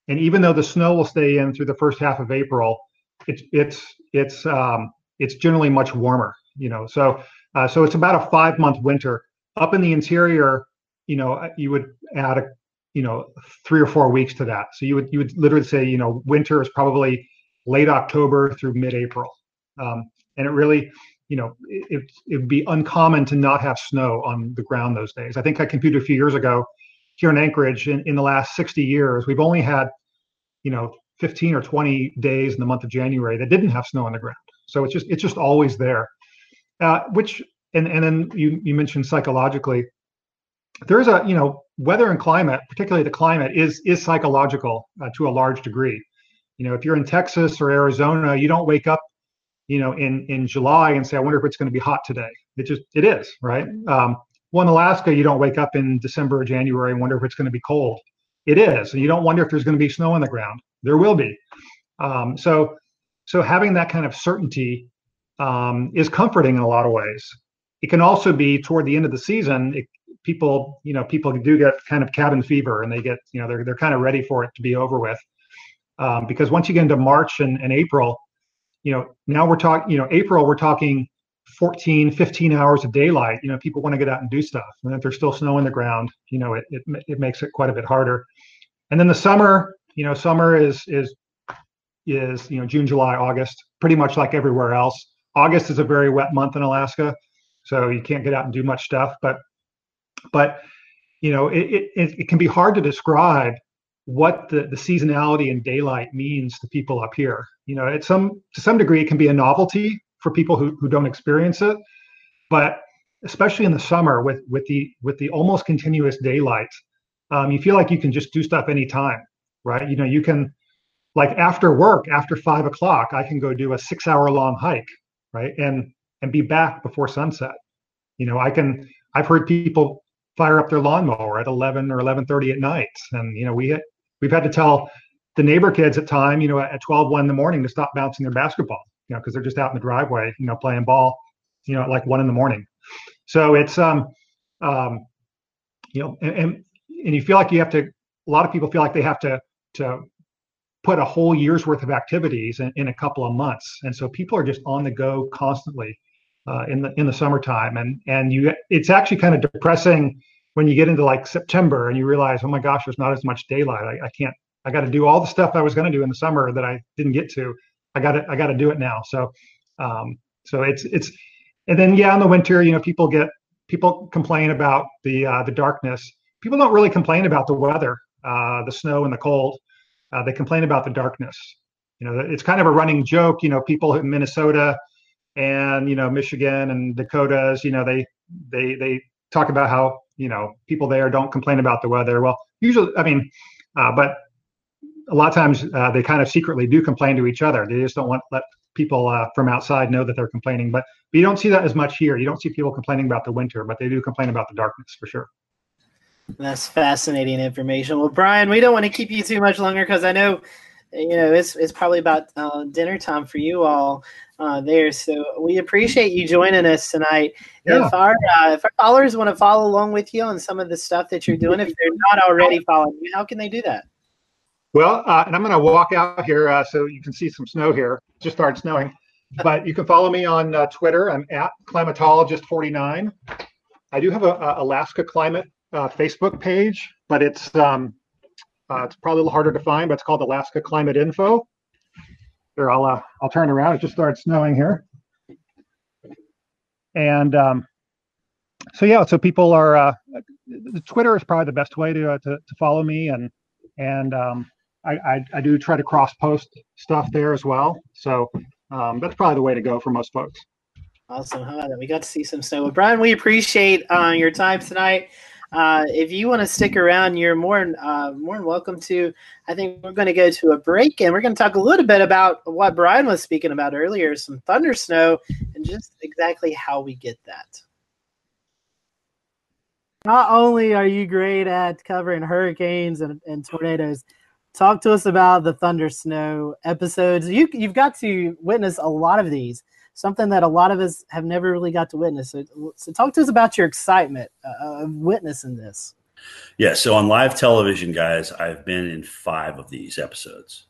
And even though the snow will stay in through the first half of April, it's it's it's um, it's generally much warmer. You know, so uh, so it's about a five month winter. Up in the interior, you know, uh, you would add a you know three or four weeks to that. So you would you would literally say you know winter is probably late October through mid April, um, and it really you know it it would be uncommon to not have snow on the ground those days. I think I computed a few years ago here in Anchorage in, in the last 60 years, we've only had, you know, 15 or 20 days in the month of January that didn't have snow on the ground. So it's just it's just always there. Uh, which and and then you you mentioned psychologically, there's a you know weather and climate, particularly the climate, is is psychological uh, to a large degree. You know, if you're in Texas or Arizona, you don't wake up, you know, in in July and say, I wonder if it's going to be hot today. It just it is right. Um, well, in Alaska, you don't wake up in December or January and wonder if it's going to be cold. It is, and you don't wonder if there's going to be snow on the ground. There will be. Um, so, so having that kind of certainty um, is comforting in a lot of ways. It can also be toward the end of the season. It, people, you know, people do get kind of cabin fever, and they get, you know, they're they're kind of ready for it to be over with. Um, because once you get into March and, and April, you know, now we're talking, you know, April we're talking 14, 15 hours of daylight, you know, people want to get out and do stuff. And if there's still snow in the ground, you know, it, it, it makes it quite a bit harder. And then the summer, you know, summer is, is, is, you know, June, July, August, pretty much like everywhere else. August is a very wet month in Alaska. So you can't get out and do much stuff, but, but, you know, it, it, it can be hard to describe what the, the seasonality and daylight means to people up here. You know, at some, to some degree, it can be a novelty for people who, who don't experience it. But especially in the summer with with the with the almost continuous daylight, um, you feel like you can just do stuff anytime, right? You know, you can like after work, after five o'clock, I can go do a six hour long hike, right? And and be back before sunset. You know, I can. I've heard people fire up their lawnmower at 11 or 11:30 at night, and you know, we we've had to tell the neighbor kids at time, you know, at 12, 1 in the morning to stop bouncing their basketball, you know, because they're just out in the driveway, you know, playing ball, you know, at like one in the morning. So it's um um you know, and, and and you feel like you have to a lot of people feel like they have to to put a whole year's worth of activities in, in a couple of months. And so people are just on the go constantly uh, in the in the summertime. And and you it's actually kind of depressing when you get into like september and you realize oh my gosh there's not as much daylight. I, I can't i got to do all the stuff i was going to do in the summer that i didn't get to. I got to i got to do it now. So um so it's it's and then yeah in the winter you know people get people complain about the uh, the darkness. People don't really complain about the weather uh, the snow and the cold uh, they complain about the darkness. You know, it's kind of a running joke. You know, people in Minnesota and you know Michigan and Dakotas, you know, they they they talk about how you know people there don't complain about the weather. Well, usually, I mean, uh, but a lot of times uh, they kind of secretly do complain to each other. They just don't want let people uh, from outside know that they're complaining. But, but you don't see that as much here. You don't see people complaining about the winter, but they do complain about the darkness for sure. That's fascinating information. Well, Brian, we don't want to keep you too much longer because I know, you know, it's it's probably about uh, dinner time for you all uh, there. So we appreciate you joining us tonight. Yeah. If our uh, if our followers want to follow along with you on some of the stuff that you're doing, if they're not already following you, how can they do that? Well, uh, and I'm going to walk out here uh, so you can see some snow here. It just started snowing, but you can follow me on uh, Twitter. I'm at climatologist49. I do have a, a Alaska climate uh, Facebook page, but it's um, uh, it's probably a little harder to find. But it's called Alaska Climate Info. Here, I'll uh, I'll turn around. It just started snowing here, and um, so yeah, so people are uh, Twitter is probably the best way to uh, to, to follow me, and and um, I, I, I do try to cross post stuff there as well. So um, that's probably the way to go for most folks. Awesome. How about that? We got to see some snow. Well, Brian, we appreciate uh, your time tonight. Uh, if you want to stick around, you're more uh, more than welcome to. I think we're going to go to a break and we're going to talk a little bit about what Brian was speaking about earlier, some thunder snow, and just exactly how we get that. Not only are you great at covering hurricanes and, and tornadoes, talk to us about the thunder snow episodes. You you've got to witness a lot of these something that a lot of us have never really got to witness. So, so talk to us about your excitement uh, of witnessing this. Yeah, so on live television, guys, I've been in five of these episodes,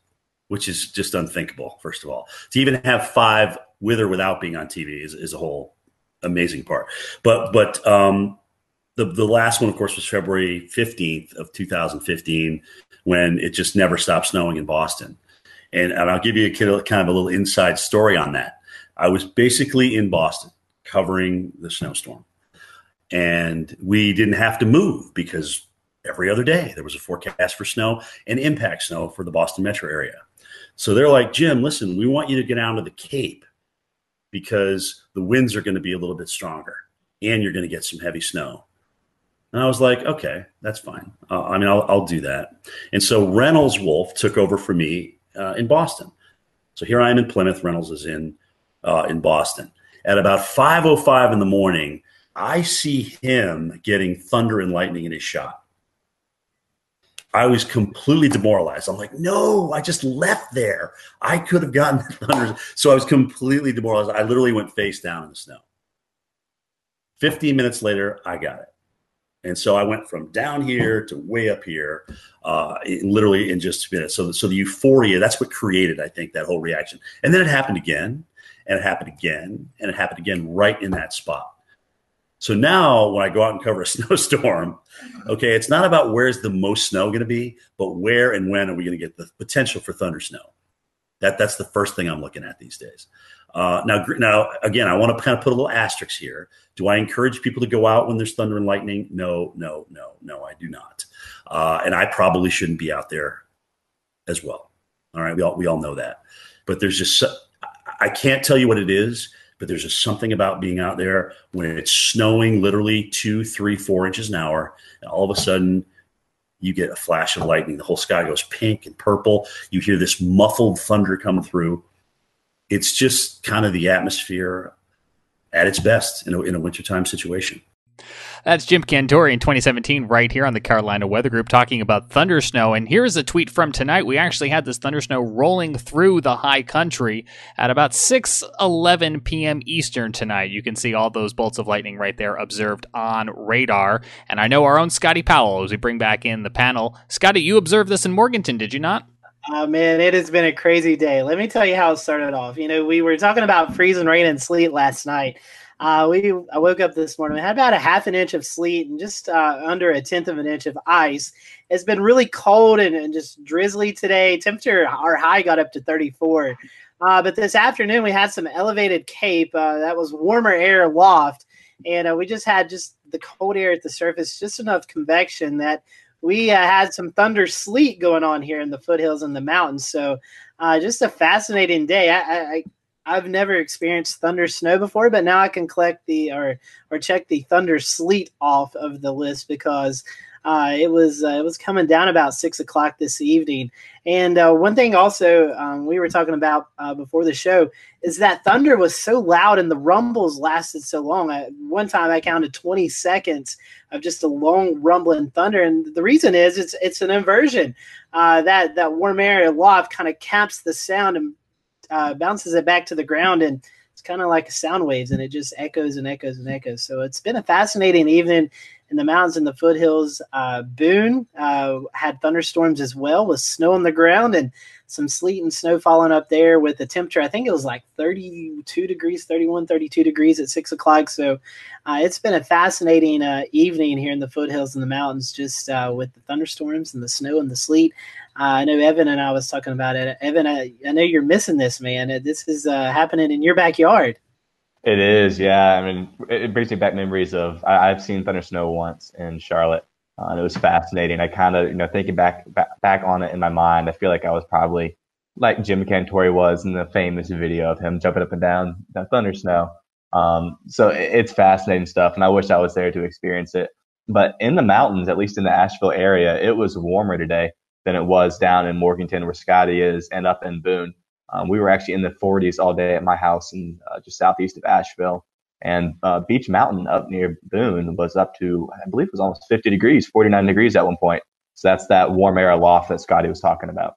which is just unthinkable. First of all, to even have five with or without being on TV is, is a whole amazing part. But but um, the the last one, of course, was February fifteenth of two thousand fifteen, when it just never stopped snowing in Boston. And, and I'll give you a kind of a little inside story on that. I was basically in Boston covering the snowstorm. And we didn't have to move because every other day there was a forecast for snow and impact snow for the Boston metro area. So they're like, Jim, listen, we want you to get down to the Cape because the winds are going to be a little bit stronger and you're going to get some heavy snow. And I was like, okay, that's fine. Uh, I mean, I'll, I'll, do that. And so Reynolds Wolf took over for me uh, in Boston. So here I am in Plymouth. Reynolds is in uh, in Boston. At about 5:05 in the morning, I see him getting thunder and lightning in his shot. I was completely demoralized. I'm like, no, I just left there. I could have gotten thunder. So I was completely demoralized. I literally went face down in the snow. 15 minutes later, I got it. And so I went from down here to way up here, uh, literally in just a minute. So, so the euphoria, that's what created, I think, that whole reaction. And then it happened again and it happened again, and it happened again right in that spot. So now when I go out and cover a snowstorm, okay, it's not about where's the most snow going to be, but where and when are we going to get the potential for thunder snow? That that's the first thing I'm looking at these days. Uh, now, now again, I want to kind of put a little asterisk here. Do I encourage people to go out when there's thunder and lightning? No, no, no, no, I do not. Uh, and I probably shouldn't be out there as well. All right, we all we all know that. But there's just I can't tell you what it is, but there's just something about being out there when it's snowing literally two, three, four inches an hour, and all of a sudden you get a flash of lightning. The whole sky goes pink and purple. You hear this muffled thunder come through. It's just kind of the atmosphere at its best in a, in a wintertime situation. That's Jim Cantore in 2017, right here on the Carolina Weather Group, talking about thunder snow. And here's a tweet from tonight. We actually had this thunder snow rolling through the high country at about 6:11 p.m. Eastern tonight. You can see all those bolts of lightning right there observed on radar. And I know our own Scotty Powell as we bring back in the panel. Scotty, you observed this in Morganton, did you not? Oh man, it has been a crazy day. Let me tell you how it started off. You know, we were talking about freezing rain and sleet last night. Uh, we I woke up this morning. We had about a half an inch of sleet and just uh, under a tenth of an inch of ice. It's been really cold and, and just drizzly today. Temperature our high got up to 34. Uh, but this afternoon we had some elevated cape uh, that was warmer air aloft, and uh, we just had just the cold air at the surface, just enough convection that we uh, had some thunder sleet going on here in the foothills and the mountains. So just a fascinating day. I, I, I've never experienced thunder snow before, but now I can collect the or or check the thunder sleet off of the list because uh, it was uh, it was coming down about six o'clock this evening. And uh, one thing also um, we were talking about uh, before the show is that thunder was so loud and the rumbles lasted so long. I, one time I counted 20 seconds of just a long rumbling thunder, and the reason is it's it's an inversion. Uh, that that warm air aloft kind of caps the sound and uh, bounces it back to the ground and it's kind of like sound waves and it just echoes and echoes and echoes. So it's been a fascinating evening in the mountains and the foothills. Uh, Boone uh, had thunderstorms as well with snow on the ground and some sleet and snow falling up there with the temperature. I think it was like 32 degrees, 31, 32 degrees at six o'clock. So uh, it's been a fascinating uh, evening here in the foothills and the mountains, just uh, with the thunderstorms and the snow and the sleet. I know Evan and I was talking about it. Evan, I, I know you're missing this, man. This is uh, happening in your backyard. It is, yeah. I mean, it, brings me back memories of I, have seen thunder snow once in Charlotte, uh, and it was fascinating. I kind of, you know, thinking back, back back on it in my mind, I feel like I was probably like Jim Cantore was in the famous video of him jumping up and down the thunder snow. Um, so it, it's fascinating stuff, and I wish I was there to experience it. But in the mountains, at least in the Asheville area, it was warmer today than it was down in Morganton where Scotty is and up in Boone. Um, we were actually in the 40s all day at my house in uh, just southeast of Asheville. And uh, Beech Mountain up near Boone was up to, I believe it was almost 50 degrees, 49 degrees at one point. So that's that warm air aloft that Scotty was talking about.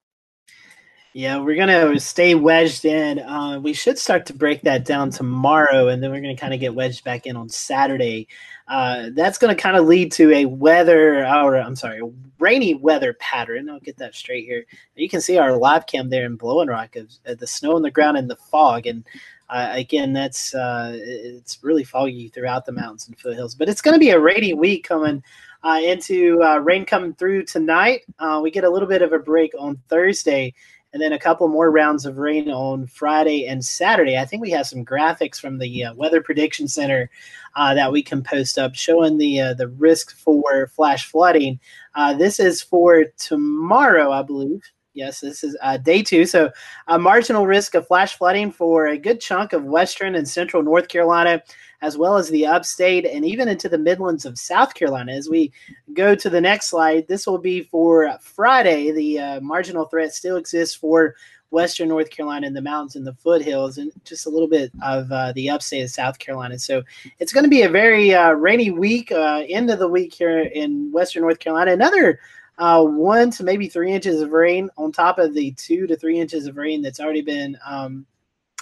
Yeah, we're gonna stay wedged in. Uh, we should start to break that down tomorrow, and then we're gonna kind of get wedged back in on Saturday. Uh, that's gonna kind of lead to a weather, or I'm sorry, rainy weather pattern. I'll get that straight here. You can see our live cam there in Blowing Rock of, of the snow on the ground and the fog, and uh, again, that's uh, it's really foggy throughout the mountains and foothills. But it's gonna be a rainy week coming. Uh, into uh, rain coming through tonight. Uh, we get a little bit of a break on Thursday, and then a couple more rounds of rain on Friday and Saturday. I think we have some graphics from the uh, Weather Prediction Center uh, that we can post up showing the uh, the risk for flash flooding. Uh, this is for tomorrow, I believe. Yes, this is uh, day two. So, a marginal risk of flash flooding for a good chunk of western and central North Carolina as well as the upstate and even into the Midlands of South Carolina. As we go to the next slide, this will be for Friday. The uh, marginal threat still exists for Western North Carolina and the mountains and the foothills, and just a little bit of uh, the upstate of South Carolina. So it's going to be a very uh, rainy week, uh, end of the week here in Western North Carolina. Another uh, one to maybe three inches of rain on top of the two to three inches of rain that's already been um,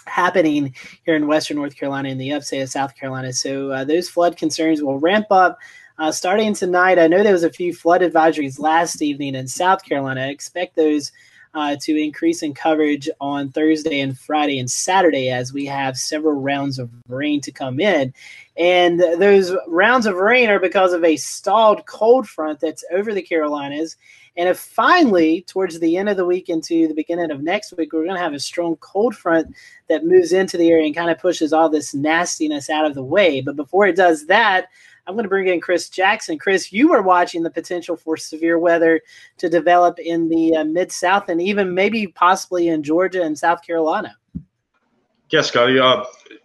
happening here in Western North Carolina and the upstate of South Carolina. So uh, those flood concerns will ramp up uh, starting tonight. I know there was a few flood advisories last evening in South Carolina. I expect those uh, to increase in coverage on Thursday and Friday and Saturday as we have several rounds of rain to come in. And those rounds of rain are because of a stalled cold front that's over the Carolinas and if finally, towards the end of the week into the beginning of next week, we're going to have a strong cold front that moves into the area and kind of pushes all this nastiness out of the way. But before it does that, I'm going to bring in Chris Jackson. Chris, you were watching the potential for severe weather to develop in the uh, mid South and even maybe possibly in Georgia and South Carolina. Yes, Scotty. Uh,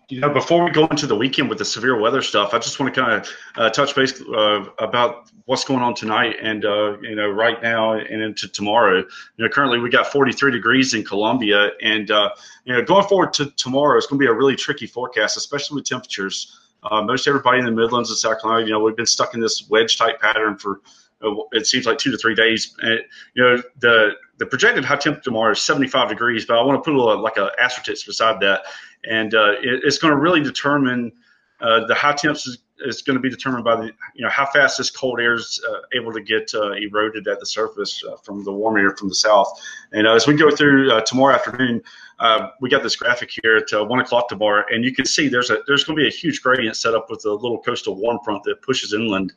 you know, before we go into the weekend with the severe weather stuff, I just want to kind of uh, touch base uh, about what's going on tonight and uh, you know right now and into tomorrow. You know, currently we got 43 degrees in Columbia, and uh, you know going forward to tomorrow, it's going to be a really tricky forecast, especially with temperatures. Uh, most everybody in the Midlands and South Carolina, you know, we've been stuck in this wedge type pattern for it seems like two to three days. And, you know, the the projected high temperature tomorrow is 75 degrees, but I want to put a little like a asterisk beside that, and uh, it, it's going to really determine uh, the high temps is, is, going to be determined by the you know how fast this cold air is uh, able to get uh, eroded at the surface uh, from the warm air from the south. And as we go through tomorrow afternoon, we got this graphic here at one o'clock tomorrow, and you can see there's a there's going to be a huge gradient set up with a little coastal warm front that pushes inland.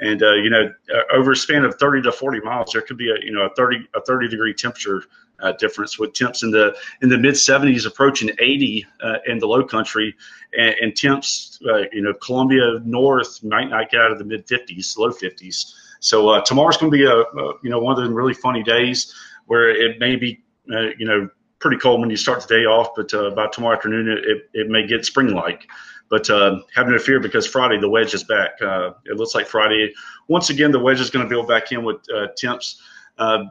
And uh, you know, uh, over a span of 30 to 40 miles, there could be a you know a 30 a 30 degree temperature uh, difference with temps in the in the mid 70s approaching 80 uh, in the low country, and, and temps uh, you know Columbia North might not get out of the mid 50s, low 50s. So uh, tomorrow's going to be a, a, you know one of the really funny days where it may be you know pretty cold when you start the day off, but by tomorrow afternoon it, it, it may get spring like. But uh, have no fear because Friday the wedge is back. Uh, it looks like Friday once again the wedge is going to build back in with uh, temps. Uh,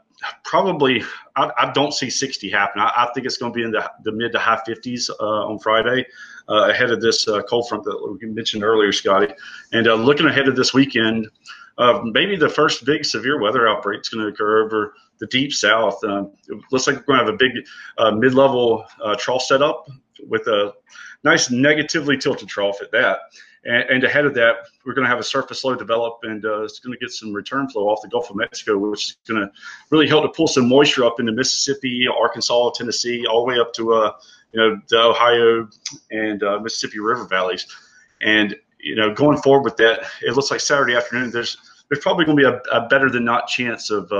probably, I, I, don't see 60 happen. I, I, think it's going to be in the, the mid to high 50s uh, on Friday. Uh, ahead of this cold front that we mentioned earlier, Scotty, and looking ahead of this weekend, maybe the first big severe weather outbreak is going to occur over the deep south. Um, it looks like we're going to have a big uh, mid-level uh, trough setup with a nice negatively tilted trough at that. And, and ahead of that, we're going to have a surface low develop, and uh, it's going to get some return flow off the Gulf of Mexico, which is going to really help to pull some moisture up into Mississippi, Arkansas, Tennessee, all the way up to uh, you know the Ohio and uh, Mississippi River valleys. And you know, going forward with that, it looks like Saturday afternoon. There's there's probably going to be a, a better than not chance of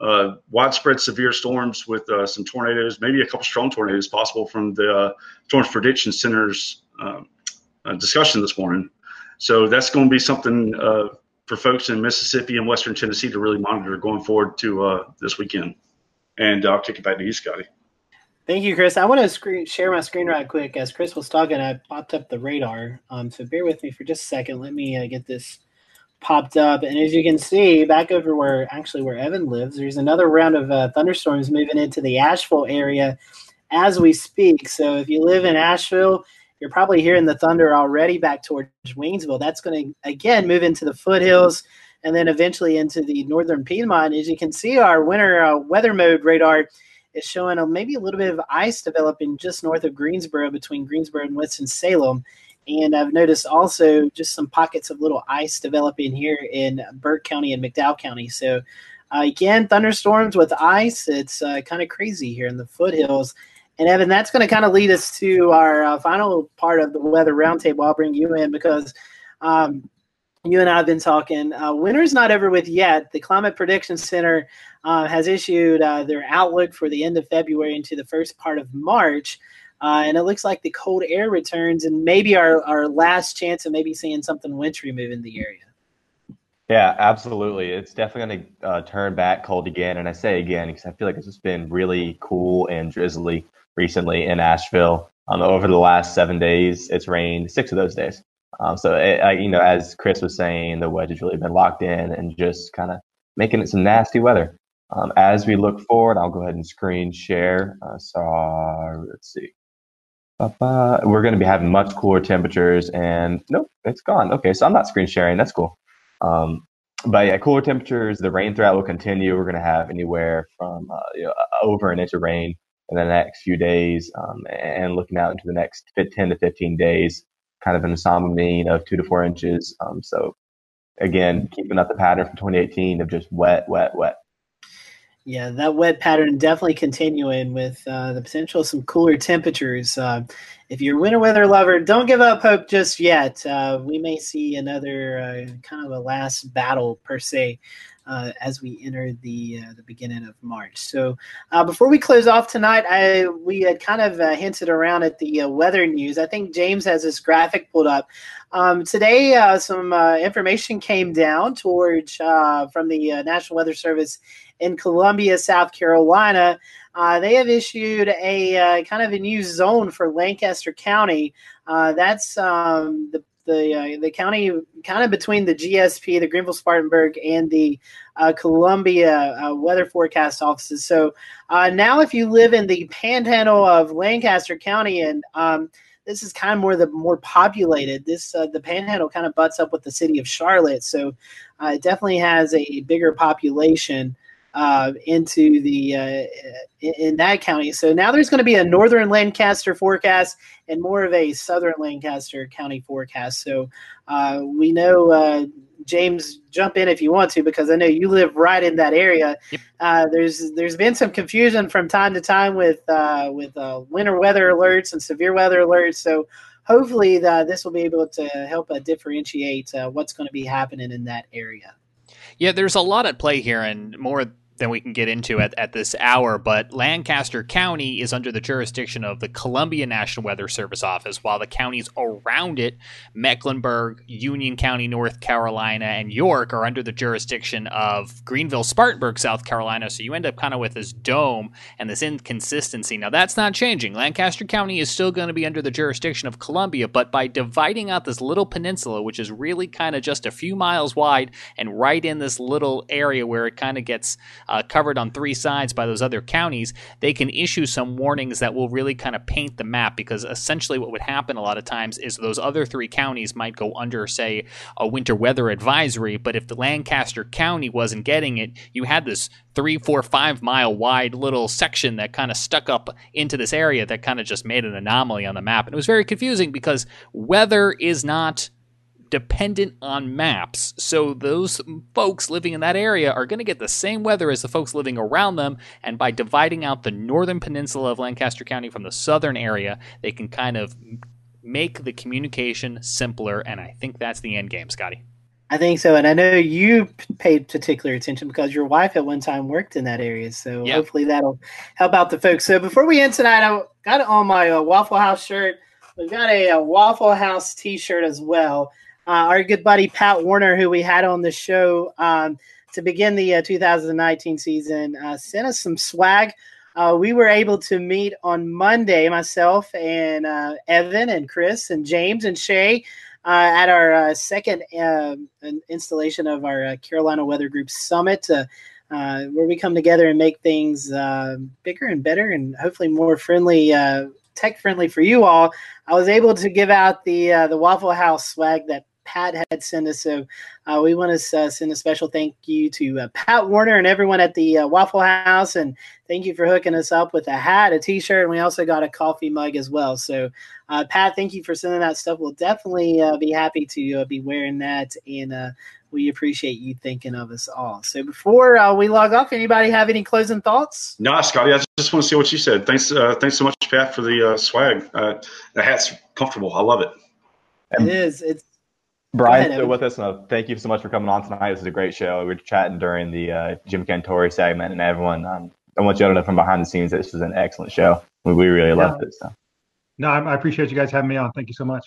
uh, uh, widespread severe storms with uh, some tornadoes, maybe a couple strong tornadoes possible from the uh, Storms Prediction Center's um, uh, discussion this morning. So that's going to be something uh, for folks in Mississippi and Western Tennessee to really monitor going forward to uh, this weekend. And I'll kick it back to you, Scotty. Thank you, Chris. I want to screen, share my screen right quick. As Chris was talking, I popped up the radar. Um, so bear with me for just a second. Let me get this popped up. And as you can see, back over where actually where Evan lives, there's another round of uh, thunderstorms moving into the Asheville area as we speak. So if you live in Asheville, you're probably hearing the thunder already back towards Waynesville. That's going to again move into the foothills and then eventually into the northern Piedmont. As you can see, our winter uh, weather mode radar is showing a, maybe a little bit of ice developing just north of Greensboro between Greensboro and Winston Salem. And I've noticed also just some pockets of little ice developing here in Burke County and McDowell County. So, uh, again, thunderstorms with ice. It's uh, kind of crazy here in the foothills. And Evan, that's going to kind of lead us to our uh, final part of the weather roundtable. I'll bring you in because um, you and I have been talking. Uh, winter's not over with yet. The Climate Prediction Center uh, has issued uh, their outlook for the end of February into the first part of March. Uh, and it looks like the cold air returns and maybe our, our last chance of maybe seeing something wintry move in the area. Yeah, absolutely. It's definitely going to uh, turn back cold again. And I say again because I feel like it's just been really cool and drizzly recently in Asheville. Um, over the last seven days, it's rained six of those days. Um, so, it, I, you know, as Chris was saying, the wedge has really been locked in and just kind of making it some nasty weather. Um, as we look forward, I'll go ahead and screen share. Uh, so, let's see. We're going to be having much cooler temperatures, and nope, it's gone. Okay, so I'm not screen sharing. That's cool. Um, but yeah, cooler temperatures. The rain threat will continue. We're going to have anywhere from uh, you know, over an inch of rain in the next few days, um, and looking out into the next 10 to 15 days, kind of an ensemble mean of two to four inches. Um, so again, keeping up the pattern from 2018 of just wet, wet, wet. Yeah, that wet pattern definitely continuing with uh, the potential of some cooler temperatures. Uh, if you're a winter weather lover, don't give up hope just yet. Uh, we may see another uh, kind of a last battle per se uh, as we enter the uh, the beginning of March. So before we close off tonight, I we had kind of hinted around at the weather news. I think James has this graphic pulled up. Um, today, some information came down towards from the National Weather Service in Columbia, South Carolina. Uh, they have issued a uh, kind of a new zone for Lancaster County. Uh, that's um, the the uh, the county kind of between the GSP, the Greenville Spartanburg, and the uh, Columbia uh, weather forecast offices. So now, if you live in the Panhandle of Lancaster County, and um, this is kind of more the more populated, this uh, the Panhandle kind of butts up with the city of Charlotte, so uh, it definitely has a bigger population uh, into the uh, in, that county. So now there's going to be a northern Lancaster forecast and more of a southern Lancaster County forecast. So uh, we know. Uh, James, jump in if you want to, because I know you live right in that area. Yep. Uh, there's there's been some confusion from time to time with uh, with winter weather alerts and severe weather alerts. So hopefully the, this will be able to help differentiate what's going to be happening in that area. Yeah, there's a lot at play here, and more than we can get into at, at this hour, but Lancaster County is under the jurisdiction of the Columbia National Weather Service Office, while the counties around it, Mecklenburg, Union County, North Carolina, and York, are under the jurisdiction of Greenville, Spartanburg, South Carolina. So you end up kind of with this dome and this inconsistency. Now, that's not changing. Lancaster County is still going to be under the jurisdiction of Columbia, but by dividing out this little peninsula, which is really kind of just a few miles wide and right in this little area where it kind of gets uh, covered on three sides by those other counties, they can issue some warnings that will really kind of paint the map because essentially what would happen a lot of times is those other three counties might go under, say, a winter weather advisory, but if the Lancaster County wasn't getting it, you had this three, four, five mile wide little section that kind of stuck up into this area that kind of just made an anomaly on the map. And it was very confusing because weather is not dependent on maps. So those folks living in that area are going to get the same weather as the folks living around them. And by dividing out the northern peninsula of Lancaster County from the southern area, they can kind of make the communication simpler. And I think that's the end game, Scotty. I think so, and I know you paid particular attention because your wife at one time worked in that area. So yep. hopefully that'll help out the folks. So before we end tonight, I got on my uh, Waffle House shirt. We've got a, a Waffle House T-shirt as well uh, our good buddy Pat Warner, who we had on the show um, to begin the uh, 2019 season, uh, sent us some swag. Uh, we were able to meet on Monday, myself and uh, Evan and Chris and James and Shay. Uh, at our second um, installation of our Carolina Weather Group Summit, where we come together and make things bigger and better and hopefully more friendly tech friendly for you all. I was able to give out the uh, the Waffle House swag that Pat had sent us. So uh, we want to uh, send a special thank you to uh, Pat Warner and everyone at the uh, Waffle House. And thank you for hooking us up with a hat, a t shirt, and we also got a coffee mug as well. So, uh, Pat, thank you for sending that stuff. We'll definitely uh, be happy to be wearing that. And we appreciate you thinking of us all. So before we log off, anybody have any closing thoughts? No, Scotty, I just want to see what you said. Thanks, thanks so much, Pat, for the swag. the hat's comfortable. I love it. It is. It's Brian's still with us. And thank you so much for coming on tonight. This is a great show. We were chatting during the uh, Jim Cantore segment, and everyone. Um, I want you to know from behind the scenes that this was an excellent show. We, we really yeah. loved it. So. No, I, appreciate you guys having me on. Thank you so much.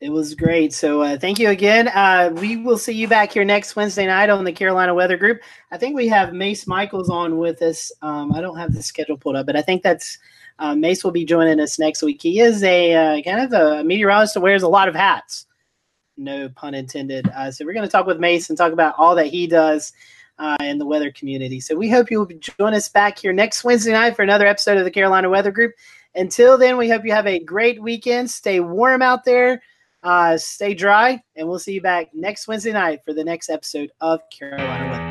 It was great. So uh, thank you again. Uh, we will see you back here next Wednesday night on the Carolina Weather Group. I think we have Mace Michaels on with us. Um, I don't have the schedule pulled up, but I think that's uh, Mace will be joining us next week. He is a uh, kind of a meteorologist who wears a lot of hats no pun intended. Uh, so we're going to talk with Mason, talk about all that he does uh, in the weather community. So we hope you will join us back here next Wednesday night for another episode of the Carolina Weather Group. Until then, we hope you have a great weekend. Stay warm out there, uh, stay dry, and we'll see you back next Wednesday night for the next episode of Carolina Weather.